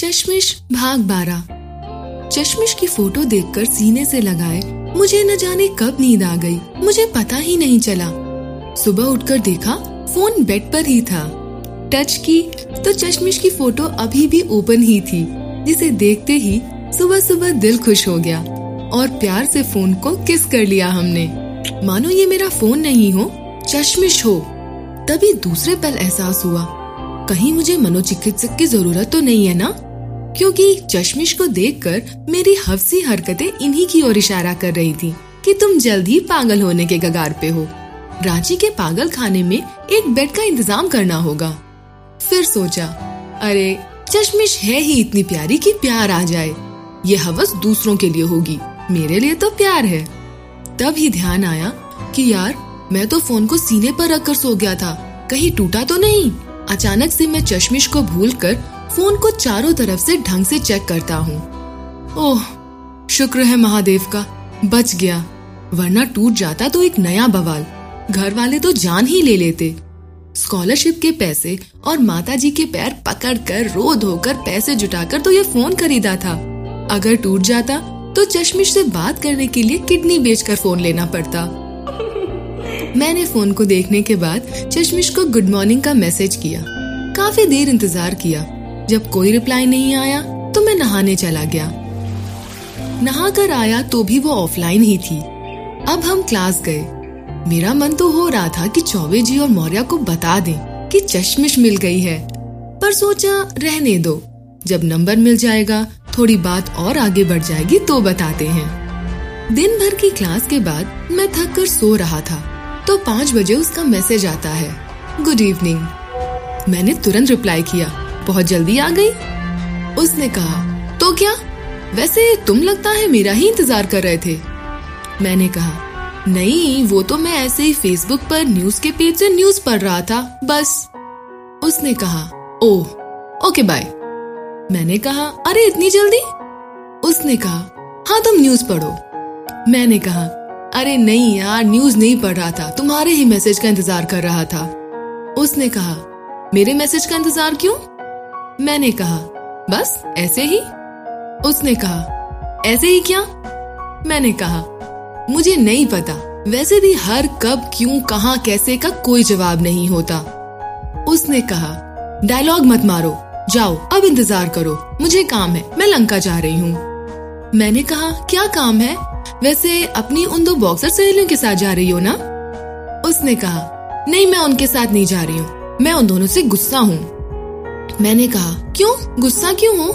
चश्मिश, भाग बारह। चश्मिश की फ़ोटो देखकर सीने से लगाए, मुझे न जाने कब नींद आ गई, मुझे पता ही नहीं चला। सुबह उठकर देखा, फ़ोन बेड पर ही था। टच की तो चश्मिश की फ़ोटो अभी भी ओपन ही थी, जिसे देखते ही सुबह सुबह दिल खुश हो गया, और प्यार से फ़ोन को किस कर लिया हमने। मानो ये मेरा फ़ोन नहीं हो, चश्मिश हो। तभी दूसरे पल एहसास हुआ, कहीं मुझे मनोचिकित्सक की ज़रूरत तो नहीं है ना? क्योंकि चश्मिश को देखकर मेरी हफ्सी हरकतें इन्हीं की ओर इशारा कर रही थी कि तुम जल्द ही पागल होने के गगार पे हो। रांची के पागल खाने में एक बेड का इंतज़ाम करना होगा। फिर सोचा, अरे चश्मिश है ही इतनी प्यारी कि प्यार आ जाए। ये हवस दूसरों के लिए होगी, मेरे लिए तो प्यार है। तब ही ध्यान आया कि यार, मैं तो फ़ोन को सीने पर रखकर सो गया था, कहीं टूटा तो नहीं? अचानक से मैं चश्मिश को भूलकर फ़ोन को चारों तरफ़ से ढंग से चेक करता हूँ। ओह, शुक्र है महादेव का, बच गया। वरना टूट जाता तो एक नया बवाल। घर वाले तो जान ही ले लेते। स्कॉलरशिप के पैसे और माताजी के पैर पकड़ कर रो धोकर पैसे जुटाकर तो ये फ़ोन खरीदा था। अगर टूट जाता तो चश्मिश से बात करने के लिए किडनी बेचकर फ़ोन लेना पड़ता। मैंने फ़ोन को देखने के बाद चश्मिश को गुड मॉर्निंग का मैसेज किया। काफ़ी देर इंतज़ार किया। जब कोई रिप्लाई नहीं आया तो मैं नहाने चला गया। नहा कर आया तो भी वो ऑफलाइन ही थी। अब हम क्लास गए। मेरा मन तो हो रहा था कि चौबे जी और मौर्य को बता दें कि चश्मिश मिल गई है। पर सोचा, रहने दो। जब नंबर मिल जाएगा, थोड़ी बात और आगे बढ़ जाएगी तो बताते हैं। दिन भर की क्लास के बाद मैं थक कर सो रहा था। तो पाँच बजे उसका मैसेज आता है। गुड इवनिंग मैंने तुरंत रिप्लाई किया। बहुत जल्दी आ गई। उसने कहा तो क्या? वैसे तुम लगता है मेरा ही इंतज़ार कर रहे थे? मैंने कहा, नहीं, वो तो मैं ऐसे ही फेसबुक पर न्यूज़ के पेज से न्यूज़ पढ़ रहा था, बस। उसने कहा, ओह ओके बाय मैंने कहा, अरे, इतनी जल्दी? उसने कहा हाँ तुम न्यूज़ पढ़ो। मैंने कहा, अरे, नहीं यार न्यूज़ नहीं पढ़ रहा था, तुम्हारे ही मैसेज का इंतज़ार कर रहा था। उसने कहा, मेरे मैसेज का इंतज़ार क्यों? मैंने कहा, बस, ऐसे ही? उसने कहा, ऐसे ही क्या? मैंने कहा, मुझे नहीं पता, वैसे भी हर कब, क्यों, कहाँ, कैसे का कोई जवाब नहीं होता। उसने कहा, डायलॉग मत मारो, जाओ, अब इंतज़ार करो, मुझे काम है, मैं लंका जा रही हूँ। मैंने कहा, क्या काम है? वैसे अपनी उन दो बॉक्सर सहेलियों के साथ जा रही हो ना? उसने कहा, नहीं, मैं उनके साथ नहीं जा रही हूँ, मैं उन दोनों से गुस्सा हूँ। मैंने कहा, क्यों? गुस्सा क्यों हो?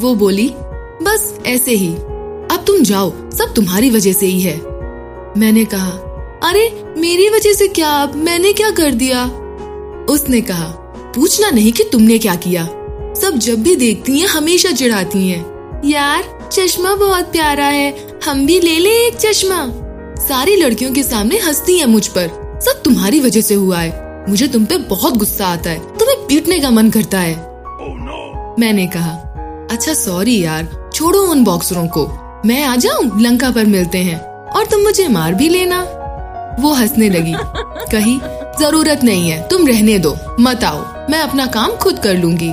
वो बोली, बस ऐसे ही। अब तुम जाओ, सब तुम्हारी वजह से ही है। मैंने कहा, अरे, मेरी वजह से क्या? अब मैंने क्या कर दिया? उसने कहा, पूछना नहीं कि तुमने क्या किया। सब जब भी देखती हैं, हमेशा चिढ़ाती हैं। यार, चश्मा बहुत प्यारा है, हम भी ले ले एक चश्मा। सारी लड़कियों के सामने हंसती है मुझ पर। सब तुम्हारी वजह से हुआ है। मुझे तुम पे बहुत गुस्सा आता है। पीटने का मन करता है। Oh, no. मैंने कहा अच्छा सॉरी यार छोड़ो उन बॉक्सरों को। मैं आ जाऊँ लंका पर मिलते हैं और तुम मुझे मार भी लेना। वो हंसने लगी। कही ज़रूरत नहीं है तुम रहने दो मत आओ मैं अपना काम खुद कर लूँगी।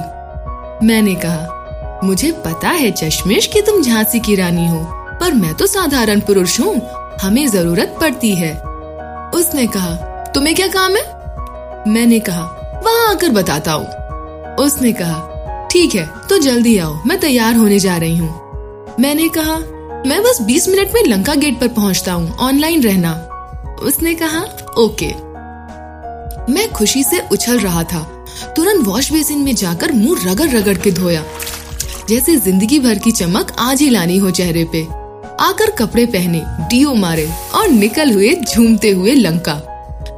मैंने कहा मुझे पता है चश्मेश कि तुम झांसी की रानी हो पर मैं तो साधारण पुरुष हूँ हमें ज़रूरत पड़ती है। उसने कहा तुम्हें क्या काम है? मैंने कहा वहाँ आकर बताता हूँ। उसने कहा, ठीक है तो जल्दी आओ, मैं तैयार होने जा रही हूँ। मैंने कहा, मैं बस 20 मिनट में लंका गेट पर पहुँचता हूँ, ऑनलाइन रहना। उसने कहा, ओके। मैं खुशी से उछल रहा था। तुरंत वॉश बेसिन में जाकर मुँह रगड़ रगड़ के धोया। जैसे ज़िंदगी भर की चमक आज ही लानी हो चेहरे पे। आकर कपड़े पहने, डीओ मारे और निकल हुए झूमते हुए लंका।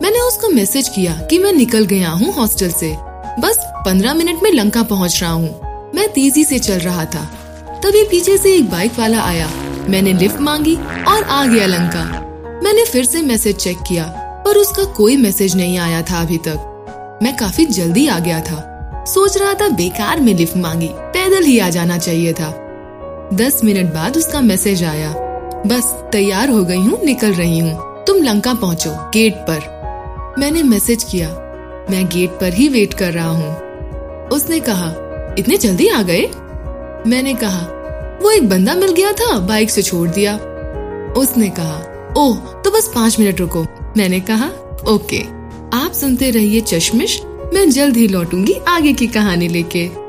मैंने उसको मैसेज किया कि मैं निकल गया हूँ हॉस्टल से। बस पंद्रह मिनट में लंका पहुँच रहा हूँ। मैं तेज़ी से चल रहा था। तभी पीछे से एक बाइक वाला आया। मैंने लिफ्ट मांगी और आ गया लंका। मैंने फिर से मैसेज चेक किया, पर उसका कोई मैसेज नहीं आया था अभी तक। मैं काफ़ी जल्दी आ गया था। सोच रहा था बेकार में लिफ्ट मांगी, पैदल ही आ जाना चाहिए था। दस मिनट बाद उसका मैसेज आया। बस तैयार हो गई हूँ, निकल रही हूँ। तुम लंका पहुँचो गेट पर। मैंने मैसेज किया। मैं गेट पर ही वेट कर रहा हूँ। उसने कहा, इतने जल्दी आ गए? मैंने कहा, वो एक बंदा मिल गया था बाइक से छोड़ दिया। उसने कहा, ओह तो बस पाँच मिनट रुको। मैंने कहा, ओके, आप सुनते रहिए चश्मिश, मैं जल्द ही लौटूँगी आगे की कहानी लेके।